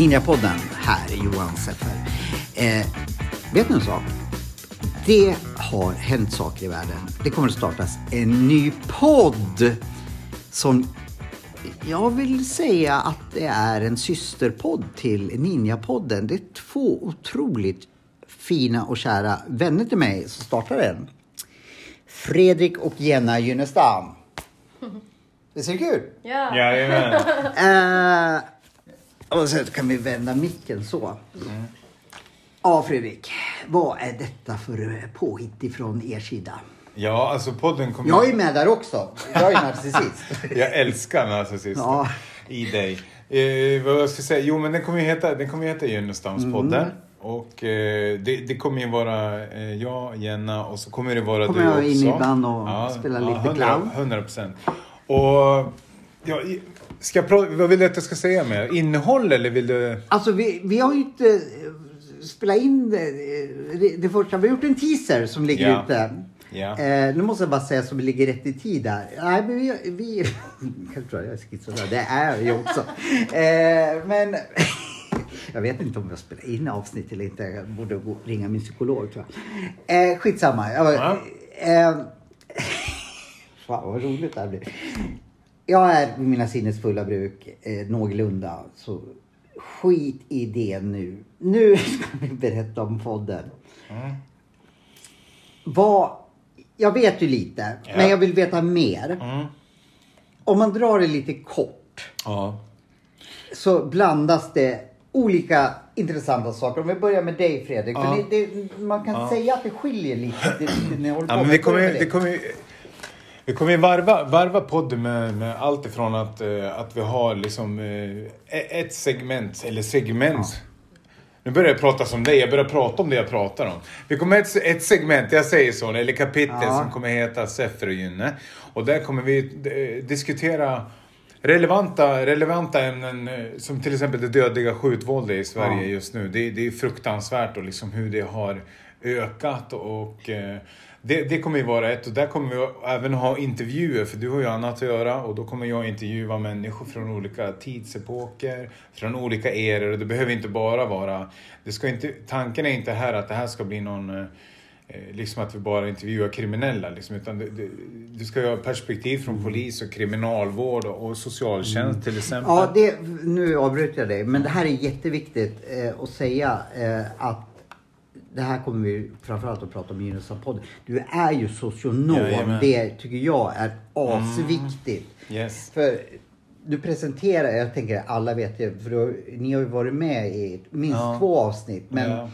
Ninjapodden, här är Johan Seffer. Eh, vet ni en sak? Det har hänt saker i världen. Det kommer att startas en ny podd som jag vill säga att det är en systerpodd till Ninjapodden. Det är två otroligt fina och kära vänner till mig som startar den. Fredrik och Jenna Gynnestam. Visst är det kul? Ja. Jajamän. Eh, och sen kan vi vända micken så. Ja, Fredrik. Vad är detta för eh, påhitt ifrån er sida? Ja, alltså podden kommer... Jag är med där också. Jag är narcissist. Jag älskar narcissisten Ja. i dig. Eh, vad jag ska säga? Jo, men den kommer ju heta, den kommer heta Gynnestamspodden. Mm. Och eh, det, det kommer ju vara eh, jag, Jenna och så kommer det vara Kommer du jag också. in ibland och spela lite clown. 100 procent. Och ja, ska jag vad vill du att jag ska säga mer? Innehåll eller vill du? Alltså, vi, vi har ju inte eh, spelat in det, eh, det, det första. Vi har gjort en teaser som ligger Ja. ute. Ja. Eh, nu måste jag bara säga så vi ligger rätt i tid där. Nej, men vi... vi jag tror jag är schizofren. Det är jag också. Eh, men... Jag vet inte om jag spelar in avsnitt eller inte. Jag borde gå, ringa min psykolog tror jag. Eh, skitsamma. Jag, Ja. eh, fan vad roligt det här blir. Jag är vid mina sinnesfulla bruk eh, någorlunda. Så skit i det nu. Nu ska vi berätta om podden. Vad, jag vet ju lite, Ja. men jag vill veta mer. Mm. Om man drar det lite kort Ja. så blandas det olika intressanta saker. Om vi börjar med dig Fredrik. Ja. För det, det, man kan säga att det skiljer lite. Det, det. Ja, men vi kommer, det kommer, vi kommer ju varva, varva podden med, med allt ifrån att, eh, att vi har liksom eh, ett segment, eller segment. Nu börjar jag prata som dig, jag börjar prata om det jag pratar om. Vi kommer ett, ett segment, jag säger så, eller kapitel Ja. som kommer heta Seffer och Gynne. Och där kommer vi eh, diskutera relevanta, relevanta ämnen eh, som till exempel det dödliga skjutvåldet i Sverige Ja. just nu. Det, det är fruktansvärt och liksom hur det har ökat och eh, det, det kommer ju vara ett och där kommer vi även ha intervjuer för du har ju annat att göra och då kommer jag intervjua människor från olika tidsepoker, från olika eror och det behöver inte bara vara, det ska inte, tanken är inte här att det här ska bli någon eh, eh, liksom att vi bara intervjuar kriminella liksom, utan det, det, du ska ha perspektiv från polis och kriminalvård och, och socialtjänst till exempel. Ja, det, nu avbryter jag dig. Men det här är jätteviktigt eh, att säga eh, att det här kommer vi framförallt att prata om i Gynnestam-podden. Du är ju socionom. Jajamän. Det tycker jag är asviktigt. Yes. För du presenterar, jag tänker alla vet det, för du, ni har ju varit med i minst Ja. två avsnitt. Men, Ja.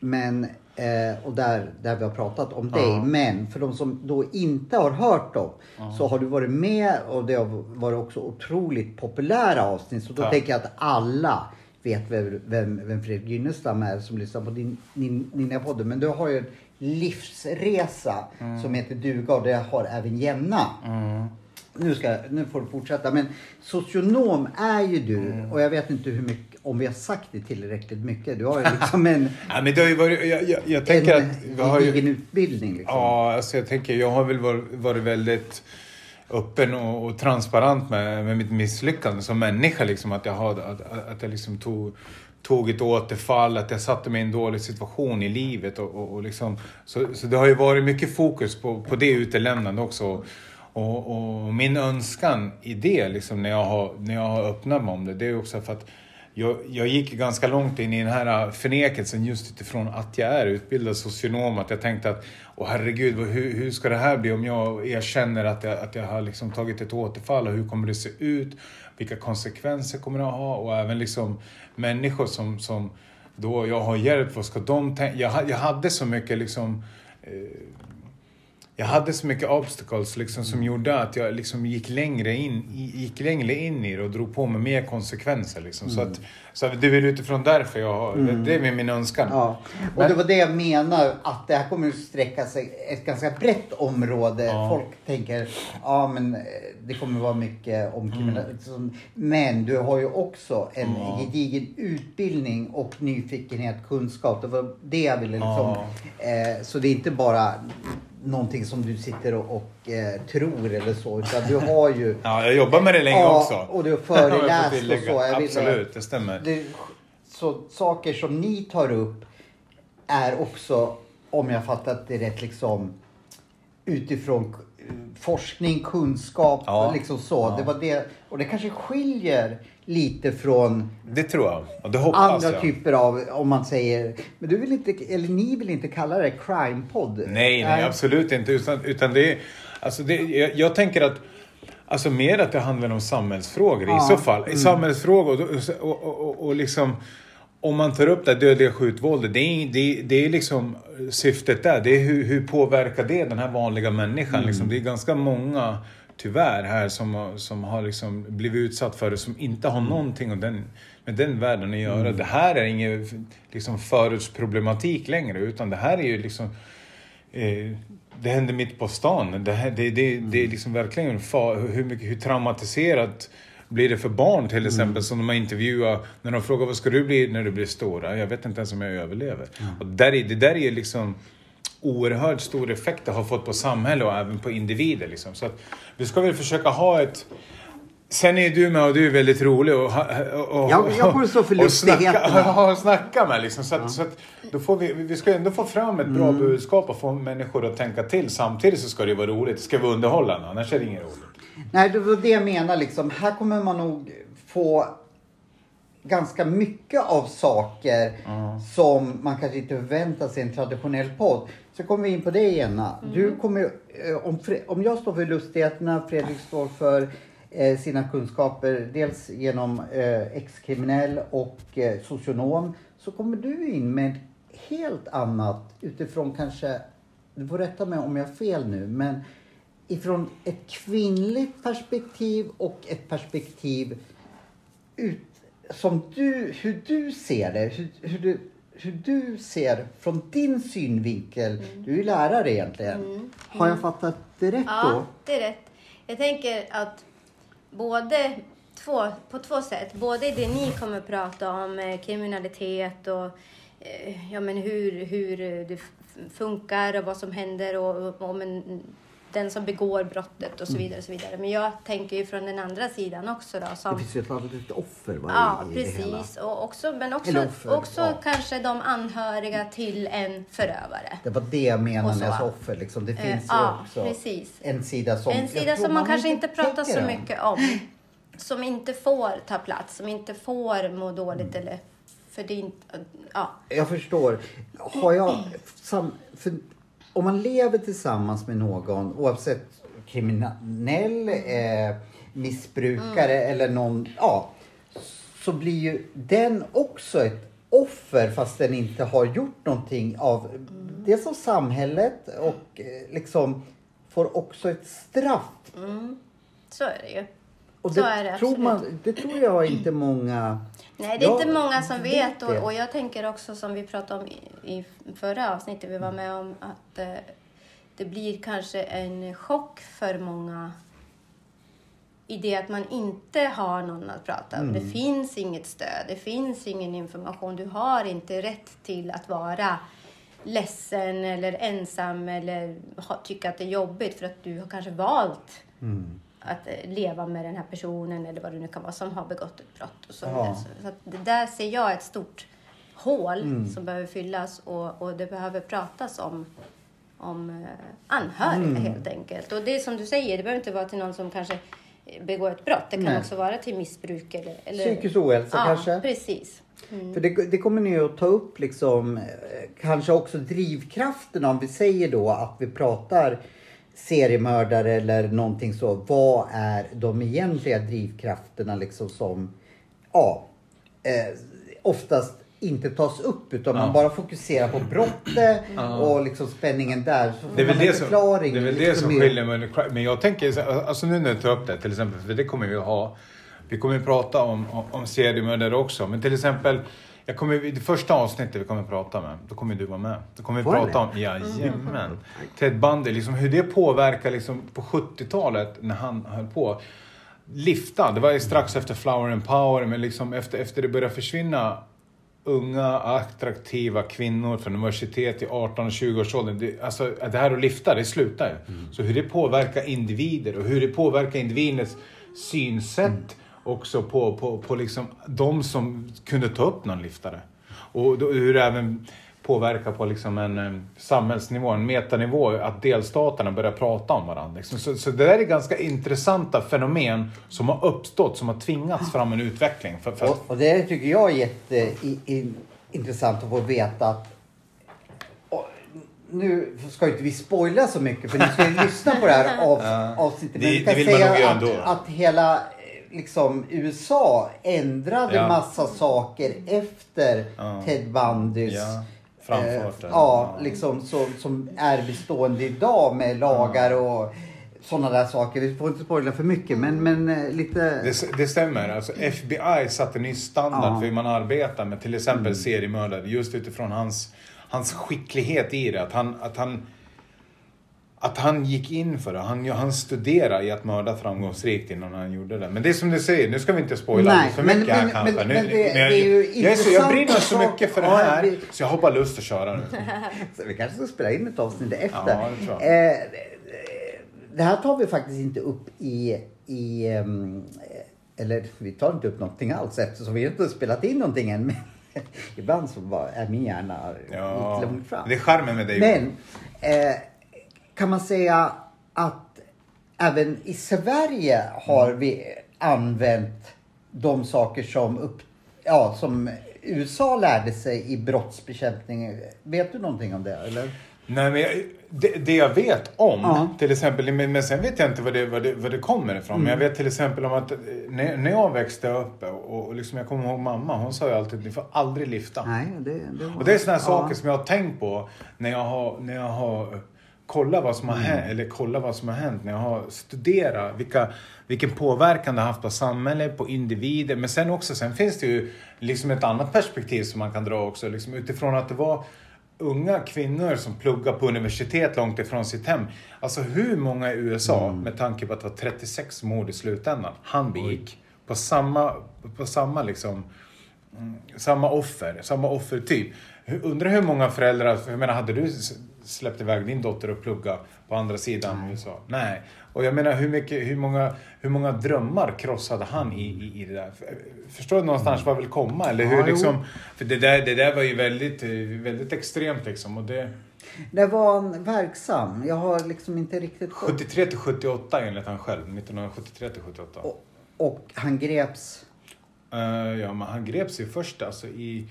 men eh, och där, där vi har pratat om dig. Ja. Men för de som då inte har hört dem så har du varit med och det har varit också otroligt populära avsnitt. Så då tänker jag att alla vet vem, vem, vem Fredrik Gynnestam är som lyssnar på din, din, din podd. Men du har ju en livsresa Mm. som heter duga och det har även Jenna. Nu, ska, nu får du fortsätta. Men socionom är ju du Mm. och jag vet inte hur mycket, om vi har sagt det tillräckligt mycket. Du har ju liksom en, Ja, men det har ju varit, jag, jag, jag tänker en att vi har ju, utbildning. Liksom. Ja, alltså jag tänker, jag har väl varit, varit väldigt öppen och, och transparent med, med mitt misslyckande som människa. Liksom, att jag, hade, att, att jag liksom tog, tog ett återfall, att jag satte mig i en dålig situation i livet. Och, och, och liksom, så, så det har ju varit mycket fokus på, på det utelämnande också. Och, och min önskan i det, liksom, när, jag har, när jag har öppnat mig om det, det är också för att jag, jag gick ganska långt in i den här äh, förnekelsen just utifrån att jag är utbildad socionom. Att jag tänkte att, åh herregud, hur, hur ska det här bli om jag erkänner att jag, att jag har liksom tagit ett återfall och hur kommer det se ut? Vilka konsekvenser kommer det att ha? Och även liksom människor som, som då jag har hjälpt, vad ska de tänka? Jag, jag hade så mycket liksom eh, jag hade så mycket obstacles liksom, som gjorde att jag liksom gick, längre in, gick längre in i det och drog på mig mer konsekvenser. Liksom. Så, att, så det är väl utifrån därför jag har, det, det är min önskan. Ja. Och det var det jag menar, att det här kommer att sträcka sig ett ganska brett område. Ja. Folk tänker, ja men eh, det kommer vara mycket om kriminalitet. Men du har ju också en Ja. gedigen utbildning och nyfikenhet, kunskap. Det var det jag ville liksom. Eh, så det är inte bara någonting som du sitter och, och eh, tror eller så. Utan du har ju Ja, jag jobbar med det länge Ja, också. och du har föreläst och så. Jag Absolut, det stämmer. det, så saker som ni tar upp är också, om jag fattat det rätt, liksom utifrån forskning, kunskap, Ja. liksom så. Ja. Det var det, och det kanske skiljer lite från Det tror jag. Och det hoppas andra jag. typer av, om man säger, men du vill inte, eller ni vill inte kalla det crime-podd? Nej, nej, absolut inte. Utan, utan det är, alltså det, jag, jag tänker att Alltså mer att det handlar om samhällsfrågor Ja. i så fall. Samhällsfrågor och, och, och, och, liksom om man tar upp det här dödliga skjutvåldet, det är, det, det är liksom syftet där. Det är hur, hur påverkar det den här vanliga människan? Liksom, det är ganska många, tyvärr, här som, som har liksom blivit utsatt för det som inte har någonting med den, med den världen att göra. Det här är ingen liksom, förortsproblematik längre, utan det här är ju liksom eh, det händer mitt på stan. Det, här, det, det, det är liksom verkligen fa, hur, mycket, hur traumatiserat blir det för barn till exempel som de har intervjuat när de frågar vad ska du bli när du blir stora? Jag vet inte ens om jag överlever. Och där är, det där är liksom oerhört stor effekt det har fått på samhället och även på individer. Liksom. Så att vi ska väl försöka ha ett Sen är du med och du är väldigt rolig och, och, och, Jag- jag får och snacka, ja, snacka med. Liksom. Så, att, så att då får vi, vi ska ändå få fram ett bra budskap och få människor att tänka till. Samtidigt så ska det vara roligt. Det ska vara underhållande, annars är det inget roligt. Nej, det var det jag menar liksom. Här kommer man nog få ganska mycket av saker som man kanske inte förväntar sig i en traditionell podd. Så kommer vi in på det igen. Du kommer, eh, om, om jag står för lustigheterna, Fredrik står för eh, sina kunskaper, dels genom eh, ex-kriminell och eh, socionom, så kommer du in med helt annat utifrån kanske, du får rätta mig om jag har fel nu, men ifrån ett kvinnligt perspektiv och ett perspektiv ut, som du, hur du ser det, hur, hur, du, hur du ser från din synvinkel. Du är ju lärare egentligen. Har jag fattat det rätt Ja, då? det är rätt. Jag tänker att både två, på två sätt. Både det ni kommer prata om, eh, kriminalitet och eh, ja, men hur, hur det funkar och vad som händer och, och om en, den som begår brottet och så Mm. vidare. Och så vidare. Men jag tänker ju från den andra sidan också. Då, Det som, finns ju ett offer va, Ja, i, i det hela. precis. Och också, men också, offer, också ja. kanske de anhöriga till en förövare. Det var det jag menade när jag sa offer. Liksom. Det Eh, finns ju ja, också precis. en sida som... En sida som man kanske inte pratar så om. mycket om. Som inte får ta plats, som inte får må dåligt Mm. eller... För det är inte... Ja. Jag förstår. Har jag... Sam, för, om man lever tillsammans med någon, oavsett kriminell, eh, missbrukare eller någon... Ja, så blir ju den också ett offer fast den inte har gjort någonting av dels av samhället och eh, liksom får också ett straff. Så är det ju. Och det, det tror man, det tror jag inte många... Nej, det är Jag inte många som vet. Och, och jag tänker också som vi pratade om i, i förra avsnittet vi var med om att eh, det blir kanske en chock för många i det att man inte har någon att prata om. Det finns inget stöd, det finns ingen information. Du har inte rätt till att vara ledsen eller ensam eller ha, tycka att det är jobbigt för att du har kanske valt att eh, leva med den här personen eller vad det nu kan vara som har begått ett brott. Och så Ja. så, det där ser jag ett stort hål som behöver fyllas och, och det behöver pratas om om eh, anhöriga helt enkelt. Och det är som du säger, det behöver inte vara till någon som kanske begår ett brott. Det kan Nej. också vara till missbruk eller... eller Psykisk ohälsa ja, kanske? precis. För det, det kommer ni att ta upp liksom eh, kanske också drivkraften om vi säger då att vi pratar seriemördare eller någonting så. Vad är de egentliga drivkrafterna liksom som ja, eh, oftast inte tas upp utan man bara fokuserar på brottet och liksom spänningen där. Så Det är väl det som, förklaring det är väl det liksom som mer- skiljer. Men jag tänker, så- alltså nu när du tar upp det till exempel, för det kommer vi ha. Vi kommer att prata om, om, om seriemördare också. Men till exempel, jag kommer, i det första avsnittet vi kommer att prata med, då kommer du vara med. Då kommer vi Får prata om, jajamän. Ted Bundy, liksom hur det påverkar liksom på 70-talet när han höll på. Lifta, det var ju strax efter Flower and Power, men liksom efter, efter det började försvinna unga, attraktiva kvinnor från universitet i 18 och 20-årsåldern. Det, alltså, det här att lyfta, det slutar ju. Så hur det påverkar individer och hur det påverkar individens synsätt också på, på, på liksom de som kunde ta upp någon lyftare. Och då, hur det även påverkar på liksom en eh, samhällsnivå, en metanivå, att delstaterna börjar prata om varandra. Liksom. Så, så det där är ganska intressanta fenomen som har uppstått, som har tvingats fram en utveckling. För, för Och, och det tycker jag är jätteintressant att få veta att nu ska ju inte vi spoila så mycket för ni ska ju lyssna på det här av, avsnittet. Det- vi det kan vill man säga att, ändå. att hela liksom, USA ändrade Ja. massa saker efter Ja. Ted Bundys Ja, framfart eh, ja, liksom som, som är bestående idag med lagar och sådana där saker. Vi får inte spoila för mycket men, men eh, lite... Det, det stämmer. Alltså FBI satte ny standard Ja. Mm. för hur man arbetar med till exempel seriemördare. Just utifrån hans, hans skicklighet i det. Att han, att han, att han gick in för det. Han, han studerade i att mörda framgångsrikt innan han gjorde det. Men det är som du säger, nu ska vi inte spoila Nej, för men- mycket här men- kanske. men- Nu- men det- men jag, det är ju jag, så, jag brinner så mycket för det här. Det- Så jag har bara lust att köra nu. Så vi kanske ska spela in ett avsnitt efter. Ja, det tror jag. Eh, det här tar vi faktiskt inte upp i... i ehm, eller vi tar inte upp någonting alls eftersom vi inte har spelat in någonting än. Men ibland så bara är min hjärna Ja, lite långt fram. det är charmen med dig. Men eh, kan man säga att även i Sverige har Mm. vi använt de saker som, upp, ja, som USA lärde sig i brottsbekämpning. Vet du någonting om det? Eller? Nej, men jag, det, det jag vet om, Ja. till exempel, men, men sen vet jag inte var det, var det, var det kommer ifrån. Men jag vet till exempel om att eh, när, när jag växte upp och, och liksom, jag kommer ihåg mamma, hon sa ju alltid ni får aldrig lyfta. Nej, det, det var... Och det är sådana ja. saker som jag har tänkt på när jag har, när jag har kollat vad som har hänt, eller kollat vad som har hänt, när jag har studerat vilka, vilken påverkan det har haft på samhället, på individer. Men sen också, sen finns det ju liksom ett annat perspektiv som man kan dra också, liksom utifrån att det var unga kvinnor som pluggar på universitet långt ifrån sitt hem. Alltså hur många i USA, med tanke på att det var 36 mord i slutändan, han begick. På samma, på samma liksom Mm, samma offer, samma offertyp. Undrar hur många föräldrar, för jag menar hade du släppt iväg din dotter och plugga på andra sidan USA? Nej. Och jag menar hur, mycket, hur, många, hur många drömmar krossade han i, i, i det där? För- Förstår du någonstans vad jag vill komma? Eller hur Ja, liksom, för det där, det där var ju väldigt, väldigt extremt liksom. Och det, Där var han verksam. Jag har liksom inte riktigt... 73 till 78 enligt han själv. 1973 till 78. Och, och han greps... Eh, ja, men han greps ju först alltså i,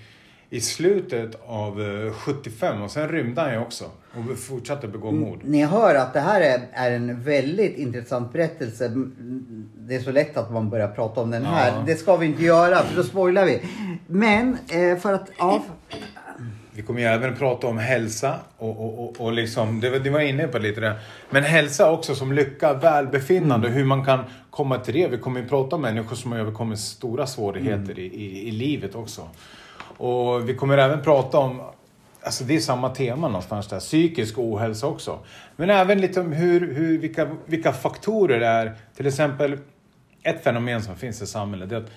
i slutet av eh, 75 och sen rymde han ju också och fortsatte begå mord. Ni hör att det här är, är en väldigt intressant berättelse. Det är så lätt att man börjar prata om den här. Ja. Det ska vi inte göra för då spoilar vi. Men eh, för att... Ja, Vi kommer ju även prata om hälsa och, och, och, och liksom, det, var- det var inne på lite där. Men hälsa också som lycka, välbefinnande, hur man kan komma till det. Vi kommer ju prata om människor som har överkommit stora svårigheter i, i, i livet också. Och vi kommer även prata om, alltså det är samma tema någonstans där, psykisk ohälsa också. Men även lite om hur, hur, vilka, vilka faktorer det är, till exempel ett fenomen som finns i samhället, det är att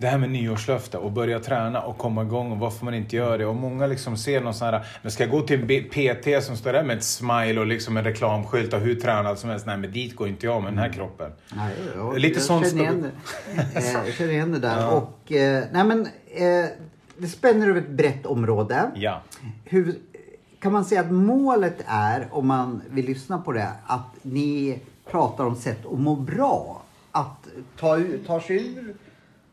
det här med nyårslöfte och börja träna och komma igång och varför man inte gör det. Och många liksom ser någon sån här, men ska jag gå till en PT som står där med ett smile och liksom en reklamskylt och hur tränad som helst. Nej men dit går inte jag med den här kroppen. nej, ja, Lite jag sånt känner igen. Eh, Jag känner igen det där. Och, eh, nej men, eh, det spänner över ett brett område. Ja. Hur, kan man säga att målet är, om man vill lyssna på det, att ni pratar om sätt att må bra? Att ta, ta sig ur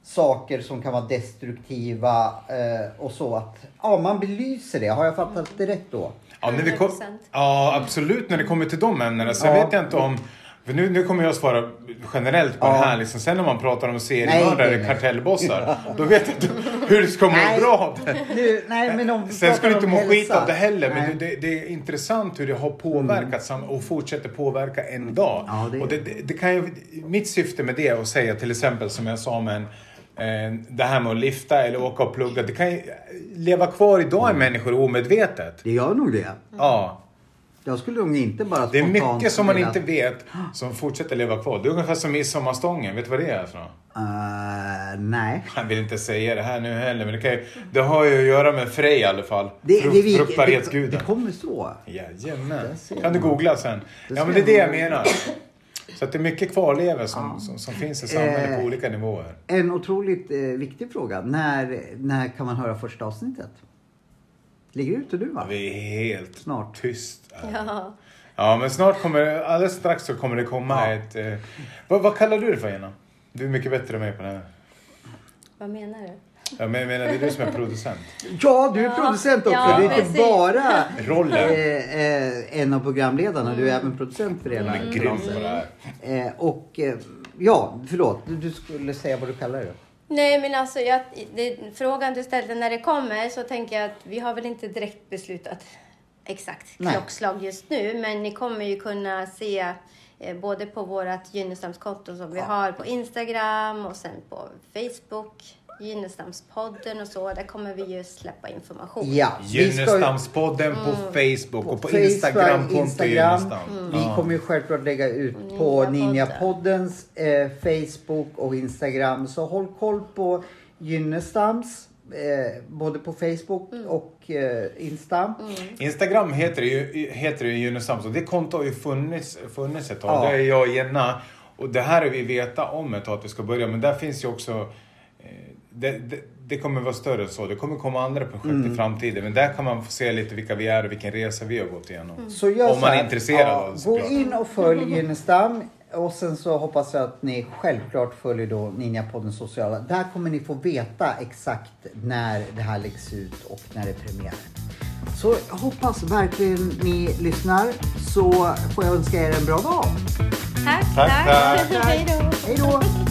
saker som kan vara destruktiva eh, och så. Att ja, man belyser det. Har jag fattat det rätt då? Ja, när vi kom, 100%. ja, absolut när det kommer till de ämnena. Sen Ja. vet jag inte om... För nu, nu kommer jag svara generellt på Ja. det här. Liksom. Sen när man pratar om seriemördare, kartellbossar, då vet jag inte hur du ska må Nej. bra av det. Nu, nej, men om Sen ska du inte må skit hälsa. av det heller, men Nej. det, det, det är intressant hur det har påverkat sam- och fortsätter påverka en dag. Ja, det och det, det, det kan mitt syfte med det är att säga till exempel som jag sa med en, det här med att lifta eller åka och plugga. Det kan ju leva kvar idag i människor omedvetet. Det gör nog det. Ja. Jag skulle nog inte bara Det är mycket som man inte vet som fortsätter leva kvar. Det är ungefär som midsommarstången. Vet du vad det är för något? Eh, nej. Jag vill inte säga det här nu heller, men det, kan ju, det har ju att göra med Frej i alla fall. Det, det, Frukt- det, det, Fruktbarhetsguden. det kommer så. Jajamän. Kan du googla sen? Det Ja, men det är det jag menar. Så att det är mycket kvarlevor som, som, som finns i samhället Eh, på olika nivåer. En otroligt eh, viktig fråga. När, när kan man höra första avsnittet? Ligger det ute nu va? Vi är helt Snart. tyst. Ja. Ja, men snart kommer, alldeles strax så kommer det komma Ja. ett... Eh, vad, vad kallar du det för Jenna? Du är mycket bättre än mig på det här. Vad menar du? Ja, men jag menar, det är du som är producent. Ja, du är Ja, producent också. ja, du är inte bara Rollen. eh, eh, en av programledarna. Du är även producent för hela Mm. Grym på det här. Eh, och eh, ja, förlåt. Du, du skulle säga vad du kallar det. Nej, men alltså jag, det, frågan du ställde när det kommer så tänker jag att vi har väl inte direkt beslutat exakt Nej. klockslag just nu, men ni kommer ju kunna se eh, både på vårt Gynnestamskonto som vi har på Instagram och sen på Facebook, Gynnestamspodden och så. Där kommer vi ju släppa information. Ja, Gynnestamspodden på Facebook och på Instagram. konto Instagram. Gynnestam. Vi kommer ju självklart lägga ut på Ninjapodden. Ninjapoddens eh, Facebook och Instagram. Så håll koll på Gynnestams. Eh, både på Facebook Mm. och eh, Insta. Instagram heter ju, heter ju Gynnestam, så det kontot har ju funnits, funnits ett tag. Ja. Det är jag och Jenna. Och det här är vi veta om ett tag att vi ska börja, men där finns ju också... Det, det, det kommer vara större än så. Det kommer komma andra projekt Mm. i framtiden. Men där kan man få se lite vilka vi är och vilken resa vi har gått igenom. Så gör Om man är intresserad av det Gå in och följ Gynnestam. Och sen så hoppas jag att ni självklart följer då Ninjapoddens sociala. Där kommer ni få veta exakt när det här läggs ut och när det är premiär. Så jag hoppas verkligen ni lyssnar. Så får jag önska er en bra dag. Tack, Tack, tack. Hej då! Hej då!